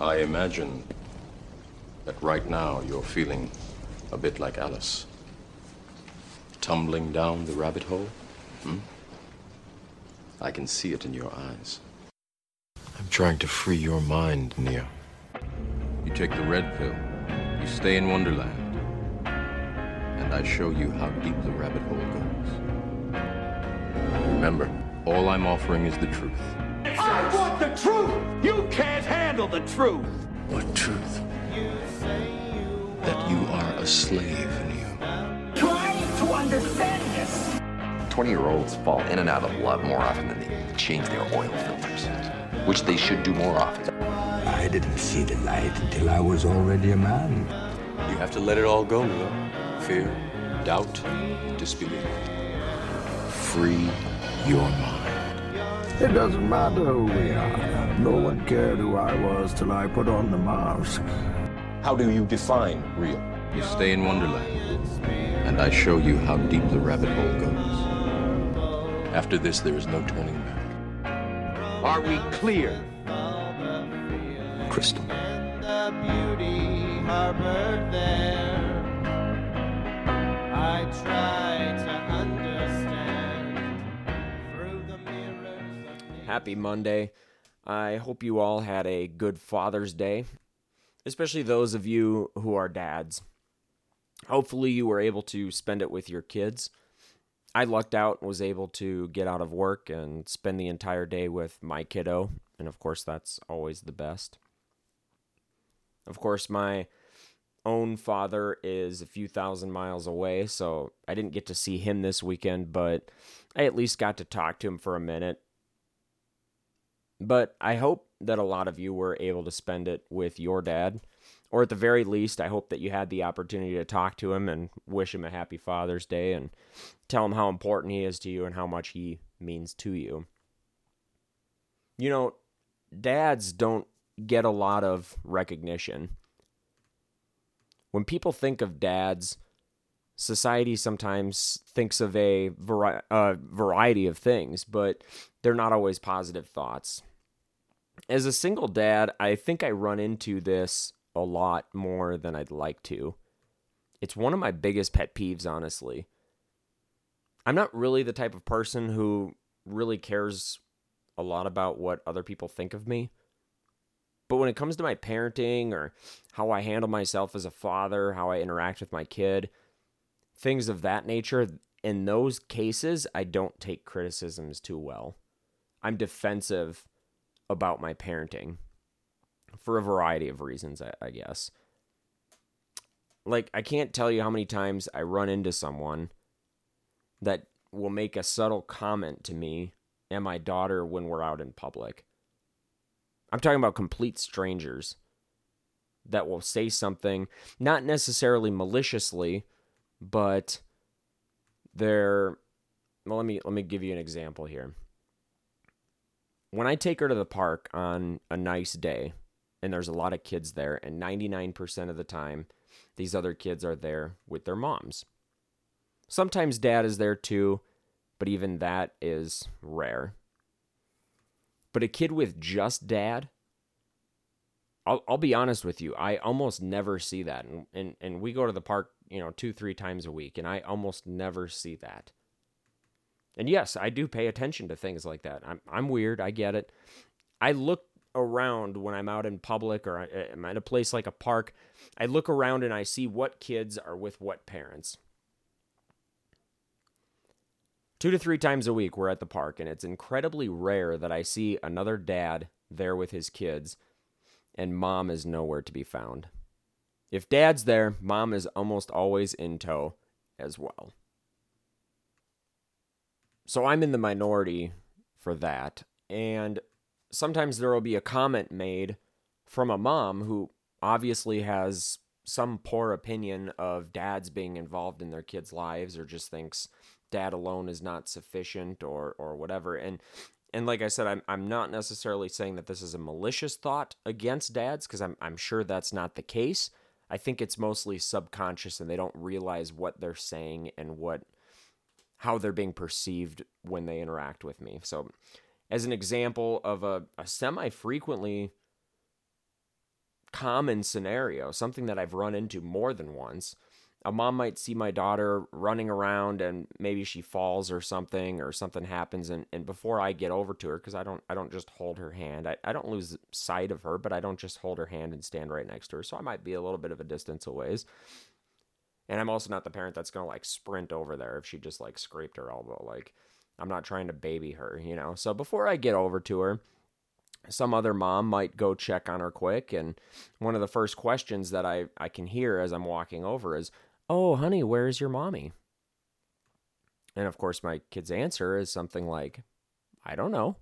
I imagine that right now you're feeling a bit like Alice. Tumbling down the rabbit hole? Hmm? I can see it in your eyes. I'm trying to free your mind, Neo. You take the red pill, you stay in Wonderland, and I show you how deep the rabbit hole goes. Remember, all I'm offering is the truth. I want the truth! You can't handle the truth! What truth? That you are a slave, Neo. Trying to understand this! 20 year olds fall in and out of love more often than they change their oil filters, which they should do more often. I didn't see the light until I was already a man. You have to let it all go, Neo. Fear, doubt, disbelief. Free your mind. It doesn't matter who we are. No one cared who I was till I put on the mask. How do you define real? You stay in Wonderland, and I show you how deep the rabbit hole goes. After this, there is no turning back. Are we clear? Crystal. Happy Monday. I hope you all had a good Father's Day, especially those of you who are dads. Hopefully, you were able to spend it with your kids. I lucked out and was able to get out of work and spend the entire day with my kiddo, and of course, that's always the best. Of course, my own father is a few thousand miles away, so I didn't get to see him this weekend, but I at least got to talk to him for a minute. But I hope that a lot of you were able to spend it with your dad, or at the very least, I hope that you had the opportunity to talk to him and wish him a happy Father's Day and tell him how important he is to you and how much he means to you. You know, dads don't get a lot of recognition. When people think of dads, society sometimes thinks of a vari- uh, variety of things, but they're not always positive thoughts. As a single dad, I think I run into this a lot more than I'd like to. It's one of my biggest pet peeves, honestly. I'm not really the type of person who really cares a lot about what other people think of me. But when it comes to my parenting or how I handle myself as a father, how I interact with my kid, things of that nature, in those cases, I don't take criticisms too well. I'm defensive about my parenting for a variety of reasons, I, I, guess. Like, I can't tell you how many times I run into someone that will make a subtle comment to me and my daughter when we're out in public. I'm talking about complete strangers that will say something, not necessarily maliciously, but they're well let me let me give you an example here. When I take her to the park on a nice day and there's a lot of kids there and 99% of the time these other kids are there with their moms. Sometimes dad is there too, but even that is rare. But a kid with just dad, I'll, I'll be honest with you, I almost never see that. And, and, and we go to the park, you know, two, three times a week, and I almost never see that. And yes, I do pay attention to things like that. I'm, I'm weird, I get it. I look around when I'm out in public or I'm at a place like a park. I look around and I see what kids are with what parents two to three times a week we're at the park and it's incredibly rare that i see another dad there with his kids and mom is nowhere to be found if dad's there mom is almost always in tow as well so i'm in the minority for that and sometimes there will be a comment made from a mom who obviously has some poor opinion of dads being involved in their kids' lives or just thinks dad alone is not sufficient or or whatever and and like I said I'm I'm not necessarily saying that this is a malicious thought against dads because I'm I'm sure that's not the case. I think it's mostly subconscious and they don't realize what they're saying and what how they're being perceived when they interact with me. So as an example of a, a semi frequently common scenario, something that I've run into more than once. A mom might see my daughter running around and maybe she falls or something or something happens and, and before I get over to her, because I don't I don't just hold her hand. I, I don't lose sight of her, but I don't just hold her hand and stand right next to her. So I might be a little bit of a distance away. And I'm also not the parent that's gonna like sprint over there if she just like scraped her elbow. Like I'm not trying to baby her, you know. So before I get over to her, some other mom might go check on her quick and one of the first questions that I, I can hear as I'm walking over is, Oh, honey, where's your mommy? And of course my kid's answer is something like, I don't know.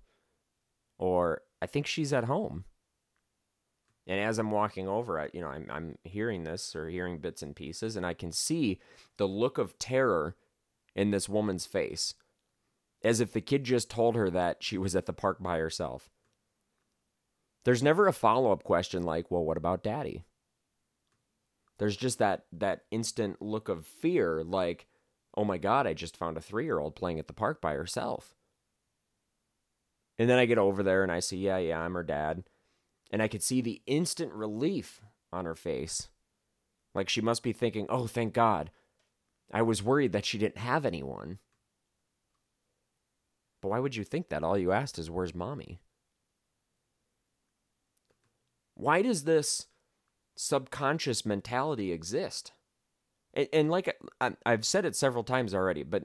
Or I think she's at home. And as I'm walking over, I, you know, I'm, I'm hearing this or hearing bits and pieces, and I can see the look of terror in this woman's face, as if the kid just told her that she was at the park by herself. There's never a follow up question like, well, what about daddy? There's just that that instant look of fear, like, oh my God, I just found a three year old playing at the park by herself. And then I get over there and I see, yeah, yeah, I'm her dad and I could see the instant relief on her face. Like she must be thinking, oh, thank God. I was worried that she didn't have anyone. But why would you think that? All you asked is, where's mommy? Why does this subconscious mentality exist? And, and like I, I've said it several times already, but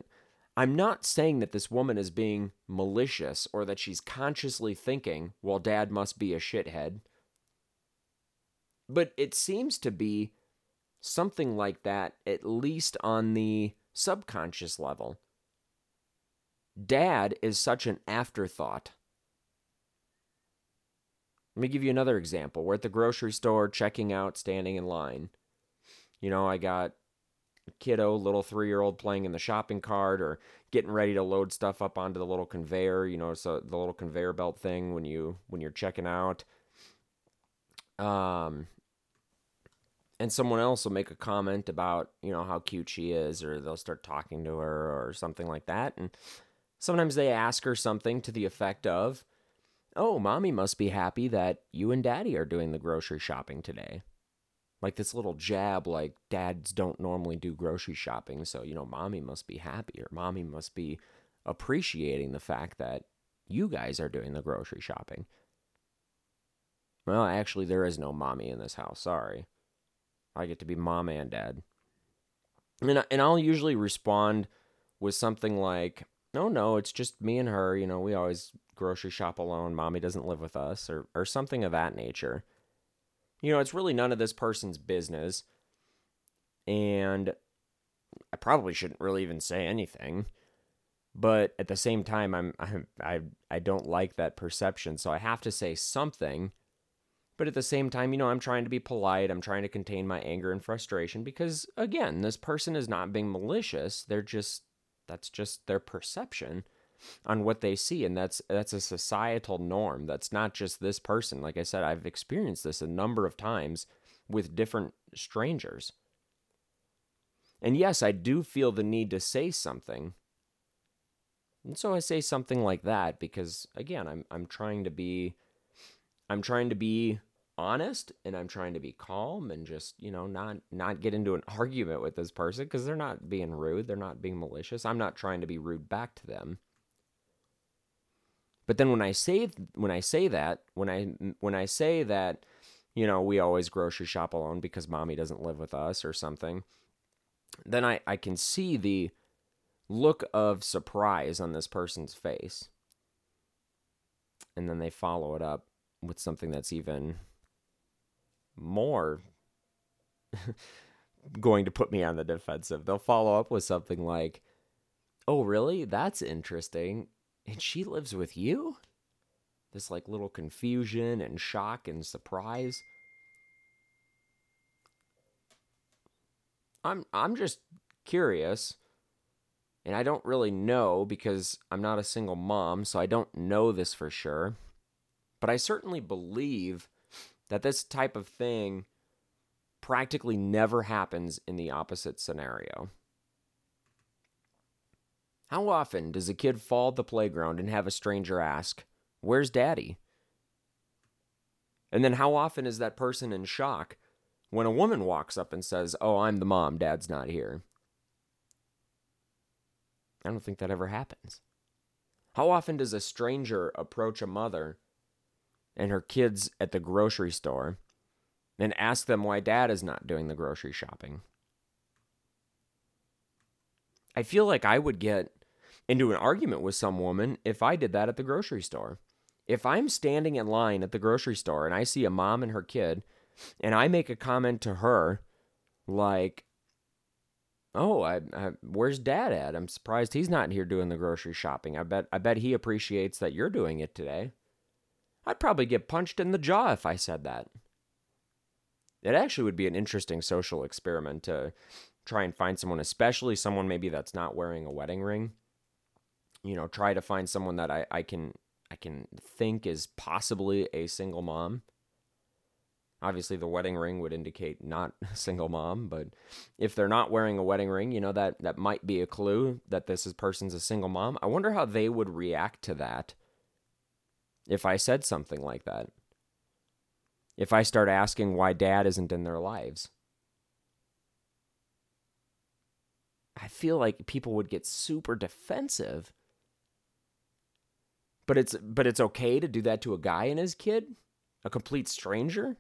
I'm not saying that this woman is being malicious or that she's consciously thinking, well, dad must be a shithead. But it seems to be something like that, at least on the subconscious level. Dad is such an afterthought. Let me give you another example. We're at the grocery store, checking out, standing in line. You know, I got kiddo, little three year old playing in the shopping cart or getting ready to load stuff up onto the little conveyor, you know, so the little conveyor belt thing when you when you're checking out. Um and someone else will make a comment about, you know, how cute she is or they'll start talking to her or something like that and sometimes they ask her something to the effect of, "Oh, mommy must be happy that you and daddy are doing the grocery shopping today." Like this little jab like dads don't normally do grocery shopping so you know mommy must be happy or mommy must be appreciating the fact that you guys are doing the grocery shopping. Well actually there is no mommy in this house sorry. I get to be mom and dad. And, and i'll usually respond with something like no no it's just me and her you know we always grocery shop alone mommy doesn't live with us or, or something of that nature you know, it's really none of this person's business. And I probably shouldn't really even say anything. But at the same time, I'm, I'm I I don't like that perception, so I have to say something. But at the same time, you know, I'm trying to be polite. I'm trying to contain my anger and frustration because again, this person is not being malicious. They're just that's just their perception on what they see and that's that's a societal norm. That's not just this person. Like i said i've experienced this a number of times with different strangers. And yes i do feel the need to say something. And so i say something like that because again i'm i'm trying to be i'm trying to be honest and i'm trying to be calm and just you know not not get into an argument with this person because they're not being rude. They're not being malicious. I'm not trying to be rude back to them but then when I say when I say that, when I when I say that, you know, we always grocery shop alone because mommy doesn't live with us or something, then I, I can see the look of surprise on this person's face. And then they follow it up with something that's even more going to put me on the defensive. They'll follow up with something like, Oh, really? That's interesting and she lives with you? This like little confusion and shock and surprise. I'm I'm just curious and I don't really know because I'm not a single mom, so I don't know this for sure. But I certainly believe that this type of thing practically never happens in the opposite scenario. How often does a kid fall at the playground and have a stranger ask, Where's daddy? And then how often is that person in shock when a woman walks up and says, Oh, I'm the mom, dad's not here? I don't think that ever happens. How often does a stranger approach a mother and her kids at the grocery store and ask them why dad is not doing the grocery shopping? I feel like I would get into an argument with some woman if I did that at the grocery store. If I'm standing in line at the grocery store and I see a mom and her kid, and I make a comment to her like, "Oh, I, I, where's Dad at? I'm surprised he's not here doing the grocery shopping. I bet I bet he appreciates that you're doing it today." I'd probably get punched in the jaw if I said that. It actually would be an interesting social experiment to try and find someone, especially someone maybe that's not wearing a wedding ring. You know, try to find someone that I, I can I can think is possibly a single mom. Obviously, the wedding ring would indicate not a single mom, but if they're not wearing a wedding ring, you know that that might be a clue that this is person's a single mom. I wonder how they would react to that if I said something like that. If I start asking why dad isn't in their lives. I feel like people would get super defensive but it's but it's okay to do that to a guy and his kid, a complete stranger.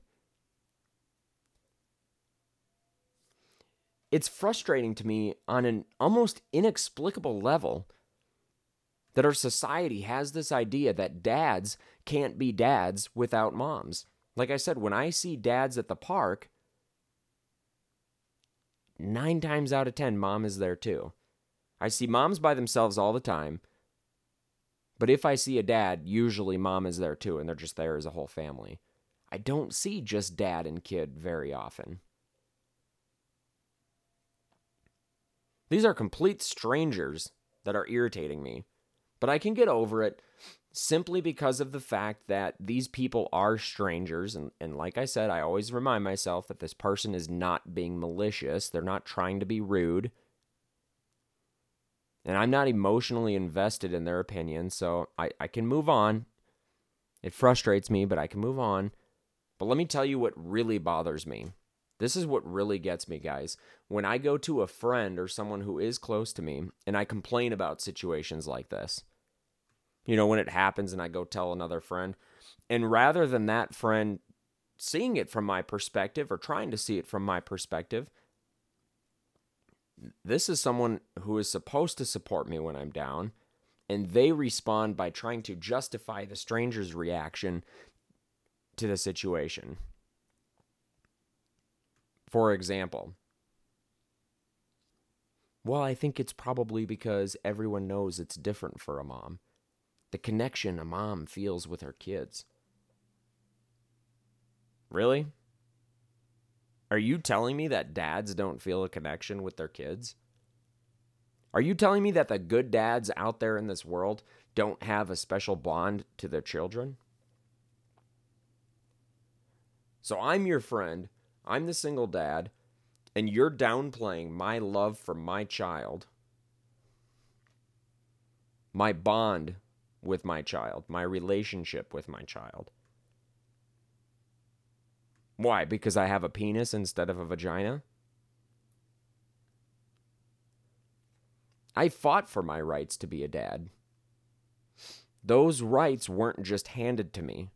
It's frustrating to me on an almost inexplicable level that our society has this idea that dads can't be dads without moms. Like I said, when I see dads at the park, nine times out of ten, mom is there too. I see moms by themselves all the time. But if I see a dad, usually mom is there too, and they're just there as a whole family. I don't see just dad and kid very often. These are complete strangers that are irritating me, but I can get over it simply because of the fact that these people are strangers. And, and like I said, I always remind myself that this person is not being malicious, they're not trying to be rude and I'm not emotionally invested in their opinion, so I, I can move on. It frustrates me, but I can move on. But let me tell you what really bothers me. This is what really gets me, guys. When I go to a friend or someone who is close to me and I complain about situations like this, you know, when it happens and I go tell another friend, and rather than that friend seeing it from my perspective or trying to see it from my perspective, this is someone who is supposed to support me when I'm down, and they respond by trying to justify the stranger's reaction to the situation. For example, well, I think it's probably because everyone knows it's different for a mom. The connection a mom feels with her kids. Really? Are you telling me that dads don't feel a connection with their kids? Are you telling me that the good dads out there in this world don't have a special bond to their children? So I'm your friend, I'm the single dad, and you're downplaying my love for my child, my bond with my child, my relationship with my child. Why? Because I have a penis instead of a vagina? I fought for my rights to be a dad. Those rights weren't just handed to me.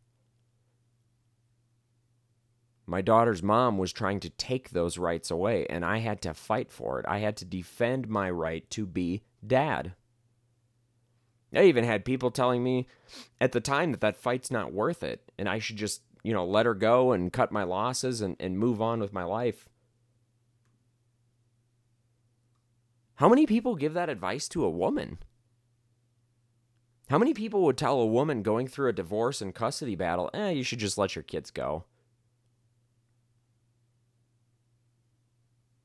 My daughter's mom was trying to take those rights away, and I had to fight for it. I had to defend my right to be dad. I even had people telling me at the time that that fight's not worth it, and I should just you know, let her go and cut my losses and, and move on with my life. How many people give that advice to a woman? How many people would tell a woman going through a divorce and custody battle, eh, you should just let your kids go?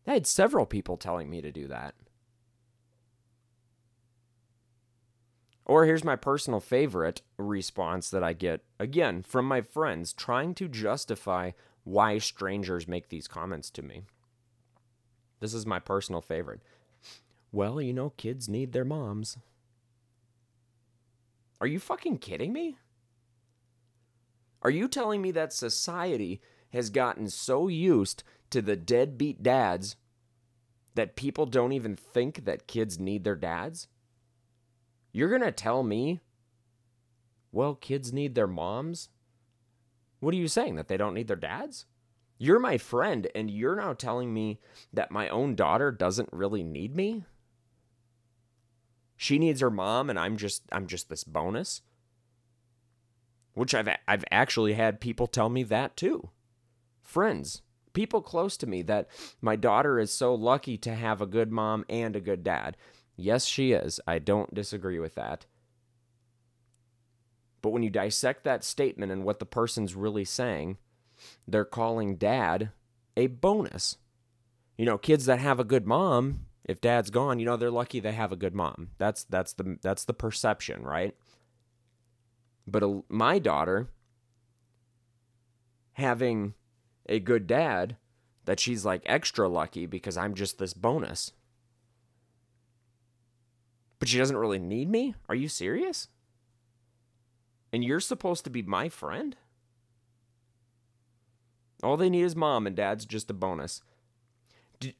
I had several people telling me to do that. Or here's my personal favorite response that I get again from my friends trying to justify why strangers make these comments to me. This is my personal favorite. Well, you know, kids need their moms. Are you fucking kidding me? Are you telling me that society has gotten so used to the deadbeat dads that people don't even think that kids need their dads? You're going to tell me, well, kids need their moms? What are you saying? That they don't need their dads? You're my friend, and you're now telling me that my own daughter doesn't really need me? She needs her mom, and I'm just I'm just this bonus. Which I've I've actually had people tell me that too. Friends, people close to me that my daughter is so lucky to have a good mom and a good dad. Yes, she is. I don't disagree with that. But when you dissect that statement and what the person's really saying, they're calling dad a bonus. You know, kids that have a good mom, if dad's gone, you know, they're lucky they have a good mom. That's that's the that's the perception, right? But a, my daughter having a good dad that she's like extra lucky because I'm just this bonus. But she doesn't really need me? Are you serious? And you're supposed to be my friend? All they need is mom, and dad's just a bonus. Do,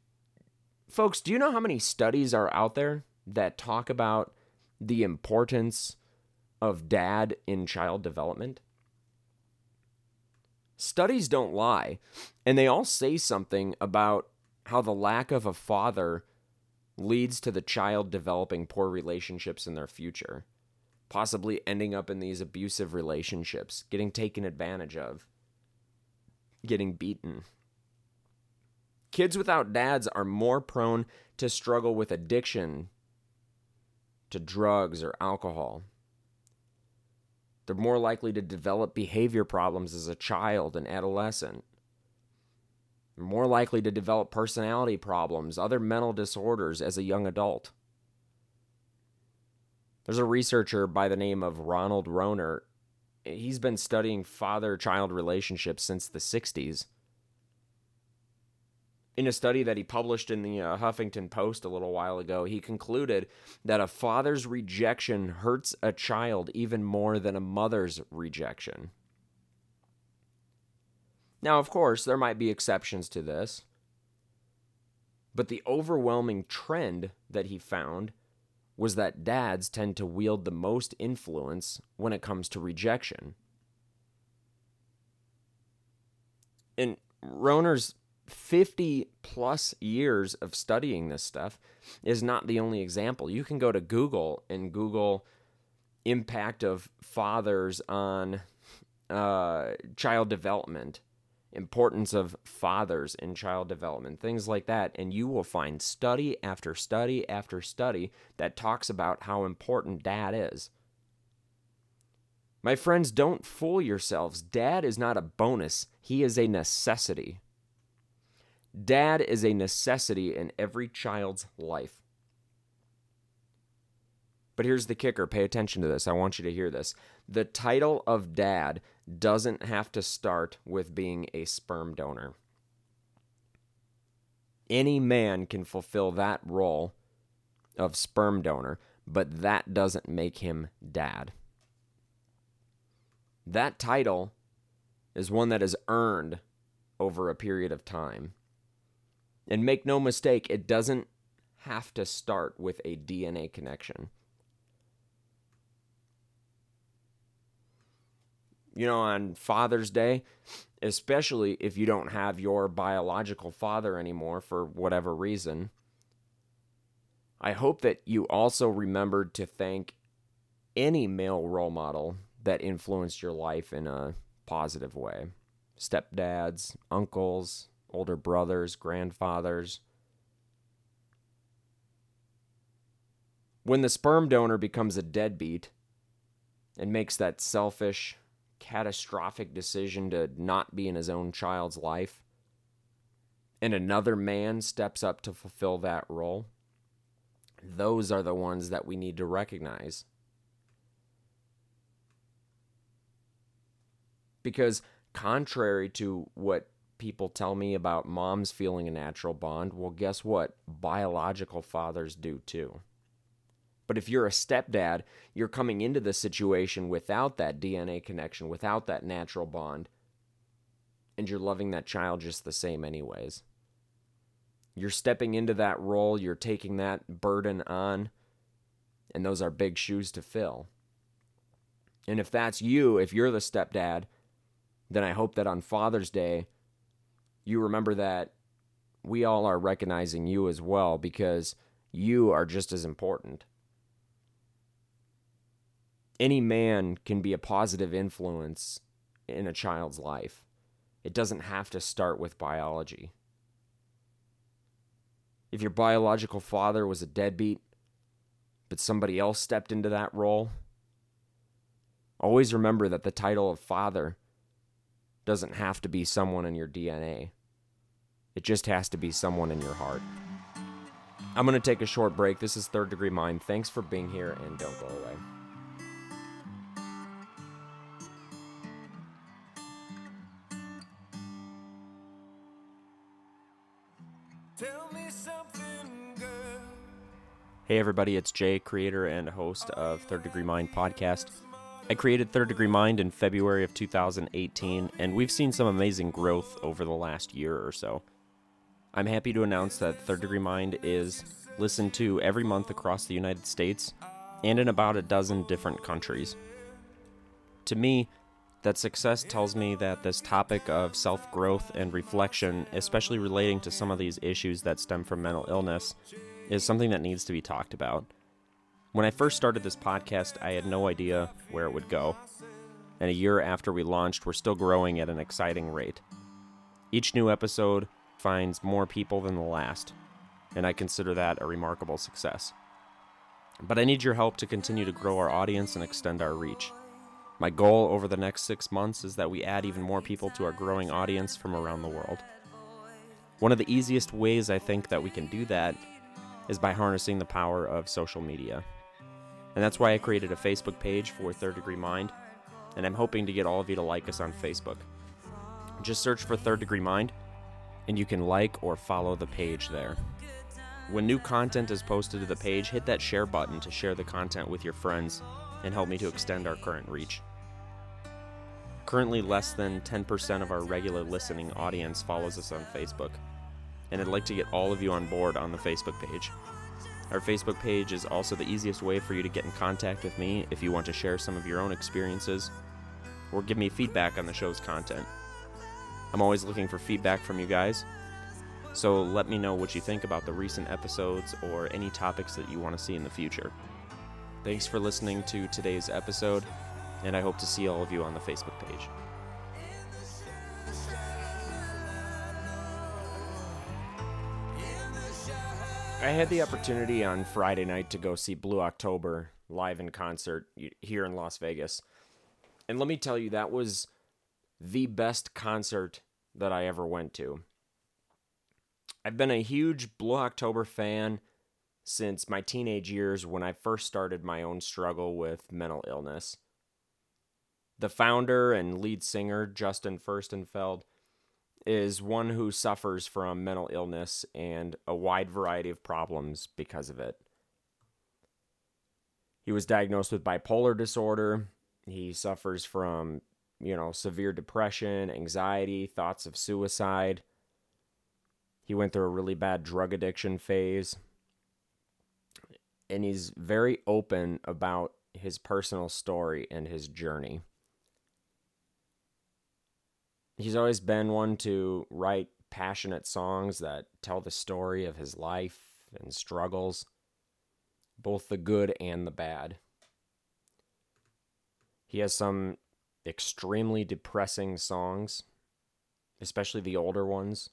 folks, do you know how many studies are out there that talk about the importance of dad in child development? Studies don't lie, and they all say something about how the lack of a father leads to the child developing poor relationships in their future, possibly ending up in these abusive relationships, getting taken advantage of, getting beaten. Kids without dads are more prone to struggle with addiction to drugs or alcohol. They're more likely to develop behavior problems as a child and adolescent. More likely to develop personality problems, other mental disorders as a young adult. There's a researcher by the name of Ronald Rohner. He's been studying father child relationships since the 60s in a study that he published in the uh, Huffington Post a little while ago, he concluded that a father's rejection hurts a child even more than a mother's rejection. Now, of course, there might be exceptions to this, but the overwhelming trend that he found was that dads tend to wield the most influence when it comes to rejection. And Rohner's 50 plus years of studying this stuff is not the only example. You can go to Google and Google impact of fathers on uh, child development, importance of fathers in child development, things like that. And you will find study after study after study that talks about how important dad is. My friends, don't fool yourselves. Dad is not a bonus, he is a necessity. Dad is a necessity in every child's life. But here's the kicker pay attention to this. I want you to hear this. The title of dad doesn't have to start with being a sperm donor. Any man can fulfill that role of sperm donor, but that doesn't make him dad. That title is one that is earned over a period of time. And make no mistake, it doesn't have to start with a DNA connection. You know, on Father's Day, especially if you don't have your biological father anymore for whatever reason, I hope that you also remembered to thank any male role model that influenced your life in a positive way stepdads, uncles, older brothers, grandfathers. When the sperm donor becomes a deadbeat and makes that selfish, catastrophic decision to not be in his own child's life, and another man steps up to fulfill that role, those are the ones that we need to recognize. Because, contrary to what people tell me about moms feeling a natural bond. Well, guess what? Biological fathers do too. But if you're a stepdad, you're coming into the situation without that DNA connection, without that natural bond, and you're loving that child just the same, anyways. You're stepping into that role, you're taking that burden on, and those are big shoes to fill. And if that's you, if you're the stepdad, then I hope that on Father's Day, you remember that we all are recognizing you as well because you are just as important. Any man can be a positive influence in a child's life. It doesn't have to start with biology. If your biological father was a deadbeat, but somebody else stepped into that role, always remember that the title of father doesn't have to be someone in your DNA. It just has to be someone in your heart. I'm going to take a short break. This is Third Degree Mind. Thanks for being here and don't go away. Hey, everybody, it's Jay, creator and host of Third Degree Mind podcast. I created Third Degree Mind in February of 2018, and we've seen some amazing growth over the last year or so. I'm happy to announce that Third Degree Mind is listened to every month across the United States and in about a dozen different countries. To me, that success tells me that this topic of self growth and reflection, especially relating to some of these issues that stem from mental illness, is something that needs to be talked about. When I first started this podcast, I had no idea where it would go. And a year after we launched, we're still growing at an exciting rate. Each new episode finds more people than the last, and I consider that a remarkable success. But I need your help to continue to grow our audience and extend our reach. My goal over the next six months is that we add even more people to our growing audience from around the world. One of the easiest ways I think that we can do that is by harnessing the power of social media. And that's why I created a Facebook page for Third Degree Mind, and I'm hoping to get all of you to like us on Facebook. Just search for Third Degree Mind, and you can like or follow the page there. When new content is posted to the page, hit that share button to share the content with your friends and help me to extend our current reach. Currently, less than 10% of our regular listening audience follows us on Facebook, and I'd like to get all of you on board on the Facebook page. Our Facebook page is also the easiest way for you to get in contact with me if you want to share some of your own experiences or give me feedback on the show's content. I'm always looking for feedback from you guys, so let me know what you think about the recent episodes or any topics that you want to see in the future. Thanks for listening to today's episode, and I hope to see all of you on the Facebook page. I had the opportunity on Friday night to go see Blue October live in concert here in Las Vegas. And let me tell you, that was the best concert that I ever went to. I've been a huge Blue October fan since my teenage years when I first started my own struggle with mental illness. The founder and lead singer, Justin Furstenfeld, is one who suffers from mental illness and a wide variety of problems because of it. He was diagnosed with bipolar disorder. He suffers from, you know, severe depression, anxiety, thoughts of suicide. He went through a really bad drug addiction phase. And he's very open about his personal story and his journey he's always been one to write passionate songs that tell the story of his life and struggles, both the good and the bad. He has some extremely depressing songs, especially the older ones.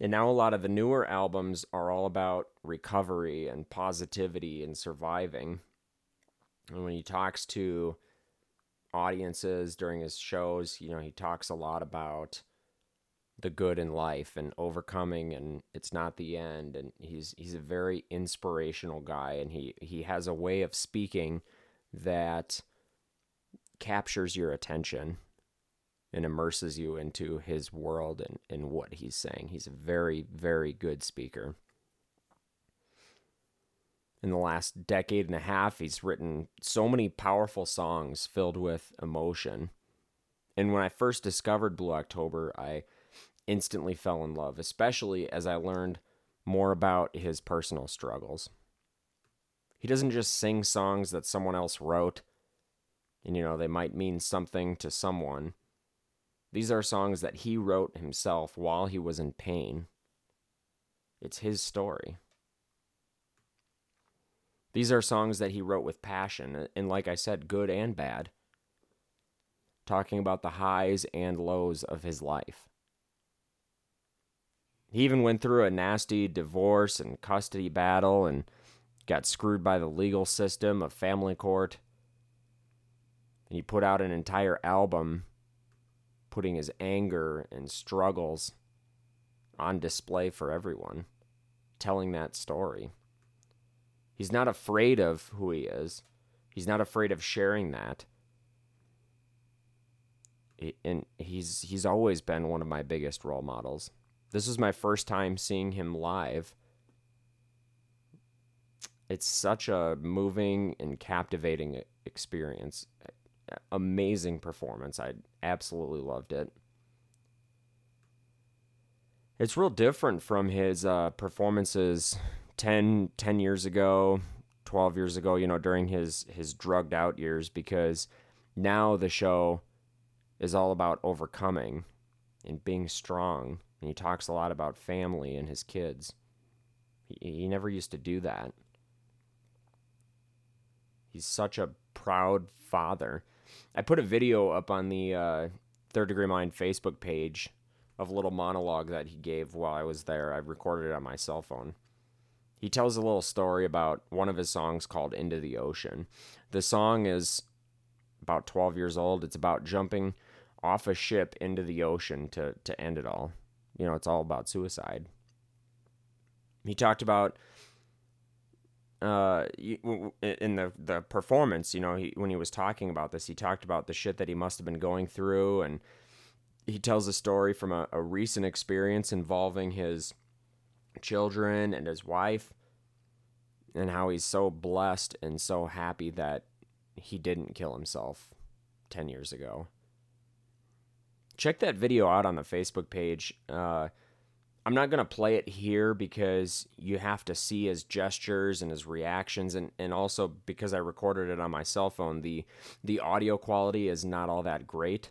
And now a lot of the newer albums are all about recovery and positivity and surviving. And when he talks to audiences during his shows. You know, he talks a lot about the good in life and overcoming and it's not the end and he's he's a very inspirational guy and he he has a way of speaking that captures your attention and immerses you into his world and, and what he's saying. He's a very, very good speaker. In the last decade and a half, he's written so many powerful songs filled with emotion. And when I first discovered Blue October, I instantly fell in love, especially as I learned more about his personal struggles. He doesn't just sing songs that someone else wrote, and you know, they might mean something to someone. These are songs that he wrote himself while he was in pain. It's his story. These are songs that he wrote with passion, and like I said, good and bad, talking about the highs and lows of his life. He even went through a nasty divorce and custody battle and got screwed by the legal system of family court. And he put out an entire album putting his anger and struggles on display for everyone, telling that story. He's not afraid of who he is. He's not afraid of sharing that. And he's he's always been one of my biggest role models. This was my first time seeing him live. It's such a moving and captivating experience. Amazing performance. I absolutely loved it. It's real different from his uh, performances 10, 10 years ago, 12 years ago, you know, during his his drugged out years because now the show is all about overcoming and being strong. And he talks a lot about family and his kids. He, he never used to do that. He's such a proud father. I put a video up on the uh, Third Degree Mind Facebook page of a little monologue that he gave while I was there. I recorded it on my cell phone. He tells a little story about one of his songs called Into the Ocean. The song is about 12 years old. It's about jumping off a ship into the ocean to, to end it all. You know, it's all about suicide. He talked about uh, in the the performance, you know, he, when he was talking about this, he talked about the shit that he must have been going through, and he tells a story from a, a recent experience involving his children and his wife and how he's so blessed and so happy that he didn't kill himself 10 years ago. Check that video out on the Facebook page. Uh, I'm not going to play it here because you have to see his gestures and his reactions and, and also because I recorded it on my cell phone the the audio quality is not all that great.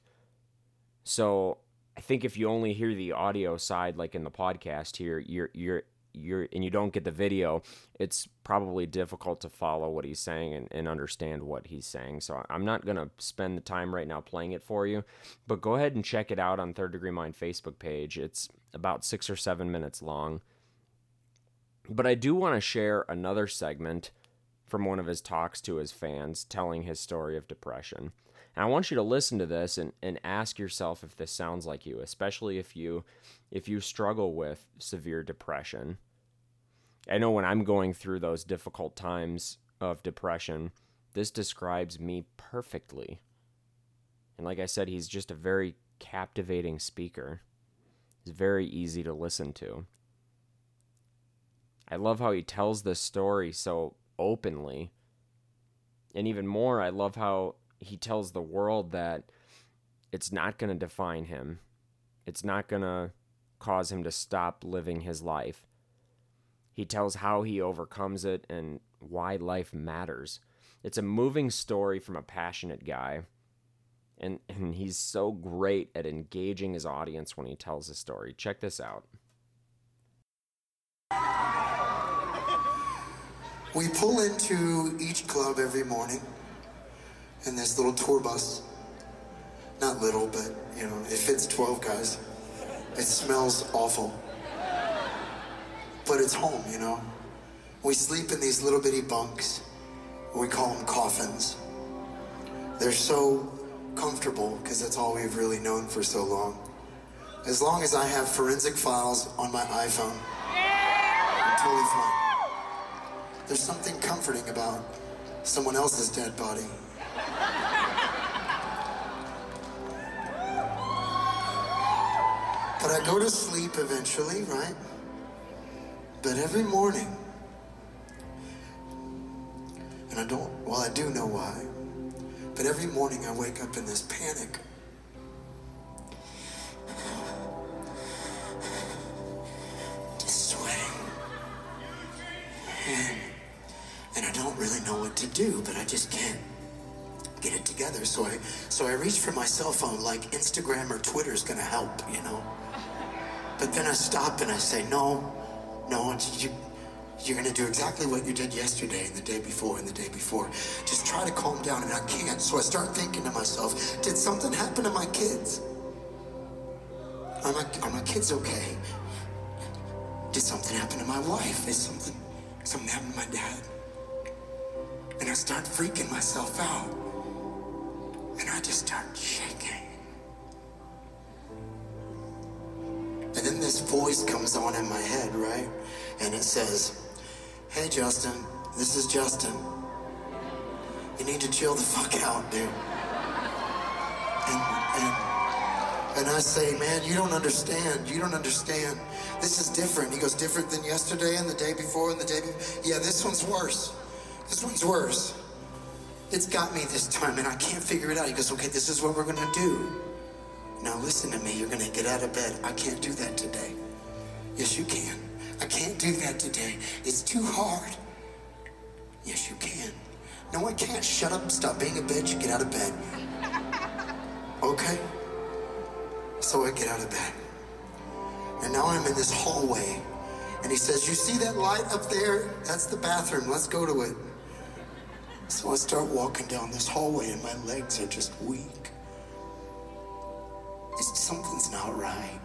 So I think if you only hear the audio side, like in the podcast here, you're you're you're and you don't get the video, it's probably difficult to follow what he's saying and, and understand what he's saying. So I'm not gonna spend the time right now playing it for you, but go ahead and check it out on Third Degree Mind Facebook page. It's about six or seven minutes long. But I do want to share another segment from one of his talks to his fans telling his story of depression. And I want you to listen to this and, and ask yourself if this sounds like you, especially if you if you struggle with severe depression. I know when I'm going through those difficult times of depression, this describes me perfectly. And like I said, he's just a very captivating speaker. He's very easy to listen to. I love how he tells this story so openly. And even more, I love how he tells the world that it's not going to define him. It's not going to cause him to stop living his life. He tells how he overcomes it and why life matters. It's a moving story from a passionate guy. And, and he's so great at engaging his audience when he tells his story. Check this out. We pull into each club every morning in this little tour bus. Not little, but you know, it fits 12 guys. It smells awful. But it's home, you know. We sleep in these little bitty bunks. We call them coffins. They're so comfortable because that's all we've really known for so long. As long as I have forensic files on my iPhone, I'm totally fine. There's something comforting about someone else's dead body. But I go to sleep eventually, right? But every morning, And I don't, well, I do know why. But every morning I wake up in this panic. Sweating. And, and I don't really know what to do, but I just can't get it together. So I, so I reach for my cell phone like Instagram or Twitter is gonna help, you know? But then I stop and I say, no, no, you, you're gonna do exactly what you did yesterday and the day before and the day before. Just try to calm down, and I can't. So I start thinking to myself, did something happen to my kids? Are my, are my kids okay? Did something happen to my wife? Is something, something happened to my dad? And I start freaking myself out. And I just start shaking. Voice comes on in my head, right? And it says, Hey, Justin, this is Justin. You need to chill the fuck out, dude. And, and, and I say, man, you don't understand. You don't understand. This is different. He goes, different than yesterday and the day before and the day before. Yeah, this one's worse. This one's worse. It's got me this time and I can't figure it out. He goes, okay, this is what we're gonna do. Now listen to me, you're gonna get out of bed. I can't do that today. Yes, you can. I can't do that today. It's too hard. Yes, you can. No, I can't. Shut up. Stop being a bitch. Get out of bed. Okay? So I get out of bed. And now I'm in this hallway. And he says, You see that light up there? That's the bathroom. Let's go to it. So I start walking down this hallway, and my legs are just weak. Something's not right.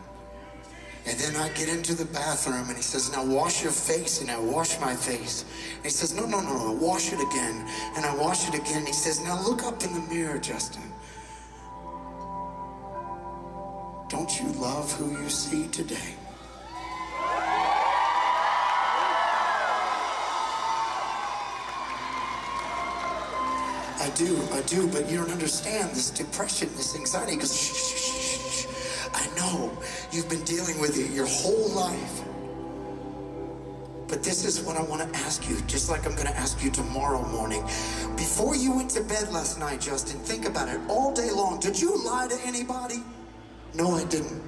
And then I get into the bathroom and he says, Now wash your face. And I wash my face. And he says, No, no, no, no, wash it again. And I wash it again. And he says, Now look up in the mirror, Justin. Don't you love who you see today? I do, I do, but you don't understand this depression, this anxiety. Because shh, shh, shh, shh. You've been dealing with it your whole life. But this is what I want to ask you, just like I'm going to ask you tomorrow morning. Before you went to bed last night, Justin, think about it all day long. Did you lie to anybody? No, I didn't.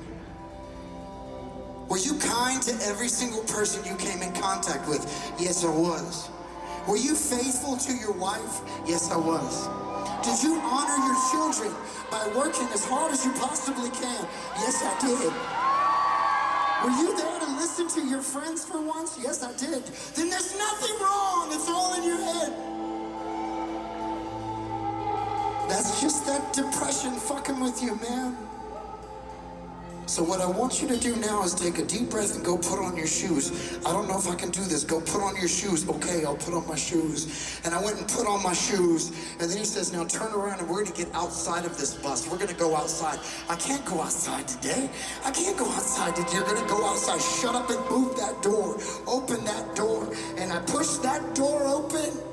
Were you kind to every single person you came in contact with? Yes, I was. Were you faithful to your wife? Yes, I was. Did you honor your children by working as hard as you possibly can? Yes, I did. Were you there to listen to your friends for once? Yes, I did. Then there's nothing wrong. It's all in your head. That's just that depression fucking with you, man. So what I want you to do now is take a deep breath and go put on your shoes. I don't know if I can do this. Go put on your shoes. Okay, I'll put on my shoes. And I went and put on my shoes. And then he says, now turn around and we're going to get outside of this bus. We're going to go outside. I can't go outside today. I can't go outside today. You're going to go outside. Shut up and move that door. Open that door. And I push that door open.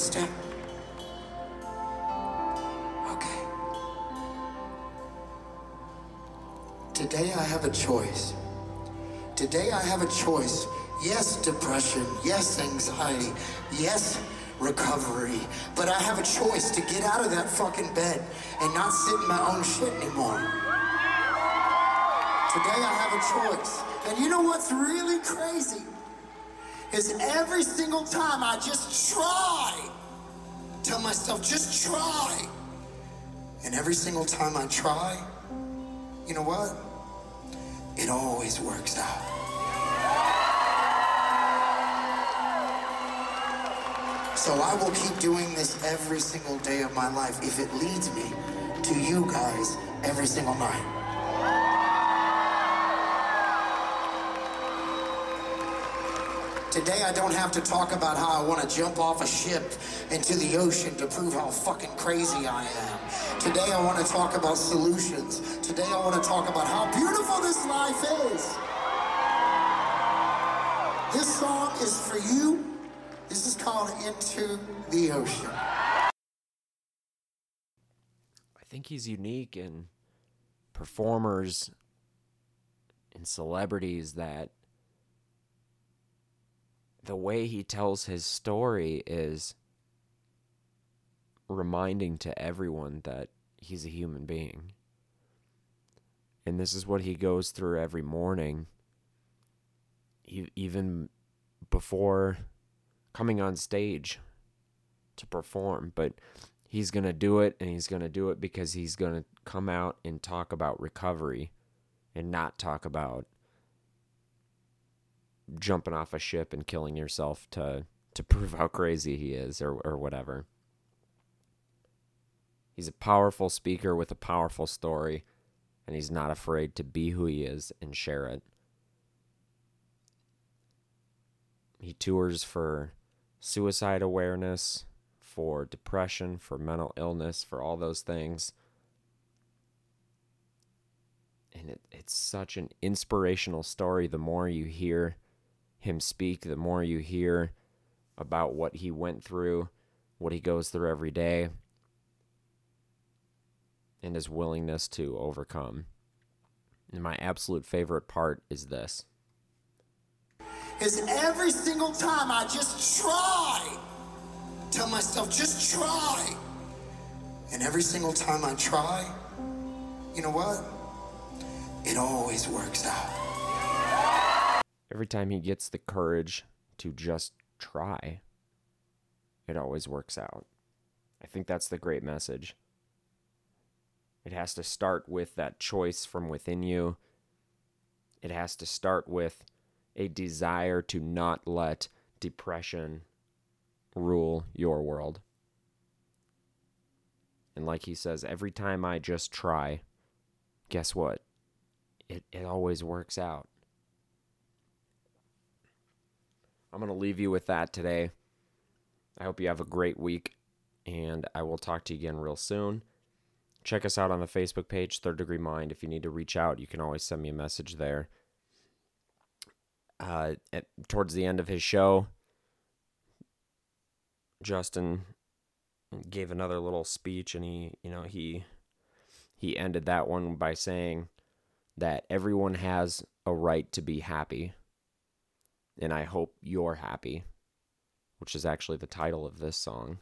Step. Okay. Today I have a choice. Today I have a choice. Yes, depression. Yes, anxiety. Yes, recovery. But I have a choice to get out of that fucking bed and not sit in my own shit anymore. Today I have a choice. And you know what's really crazy? Is every single time I just try, tell myself, just try. And every single time I try, you know what? It always works out. So I will keep doing this every single day of my life if it leads me to you guys every single night. Today I don't have to talk about how I want to jump off a ship into the ocean to prove how fucking crazy I am. Today I want to talk about solutions. Today I want to talk about how beautiful this life is. This song is for you. This is called Into the Ocean. I think he's unique in performers and celebrities that the way he tells his story is reminding to everyone that he's a human being. And this is what he goes through every morning, even before coming on stage to perform. But he's going to do it, and he's going to do it because he's going to come out and talk about recovery and not talk about jumping off a ship and killing yourself to to prove how crazy he is or or whatever. He's a powerful speaker with a powerful story and he's not afraid to be who he is and share it. He tours for suicide awareness, for depression, for mental illness, for all those things. And it, it's such an inspirational story. The more you hear him speak, the more you hear about what he went through, what he goes through every day, and his willingness to overcome. And my absolute favorite part is this. Is every single time I just try, tell myself, just try. And every single time I try, you know what? It always works out. Every time he gets the courage to just try, it always works out. I think that's the great message. It has to start with that choice from within you. It has to start with a desire to not let depression rule your world. And like he says, every time I just try, guess what? It, it always works out. I'm going to leave you with that today. I hope you have a great week, and I will talk to you again real soon. Check us out on the Facebook page, Third Degree Mind. If you need to reach out, you can always send me a message there. Uh, at, towards the end of his show, Justin gave another little speech, and he, you know, he he ended that one by saying that everyone has a right to be happy, and I hope you're happy, which is actually the title of this song.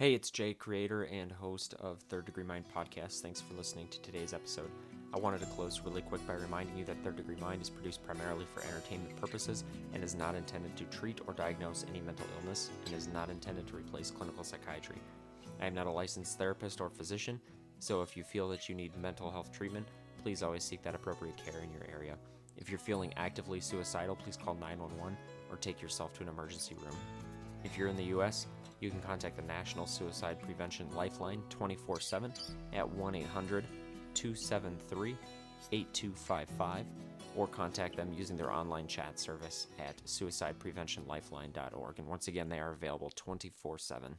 Hey, it's Jay, creator and host of Third Degree Mind podcast. Thanks for listening to today's episode. I wanted to close really quick by reminding you that Third Degree Mind is produced primarily for entertainment purposes and is not intended to treat or diagnose any mental illness and is not intended to replace clinical psychiatry. I am not a licensed therapist or physician, so if you feel that you need mental health treatment, please always seek that appropriate care in your area. If you're feeling actively suicidal, please call 911 or take yourself to an emergency room. If you're in the U.S., you can contact the National Suicide Prevention Lifeline 24 7 at 1 800 273 8255 or contact them using their online chat service at suicidepreventionlifeline.org. And once again, they are available 24 7.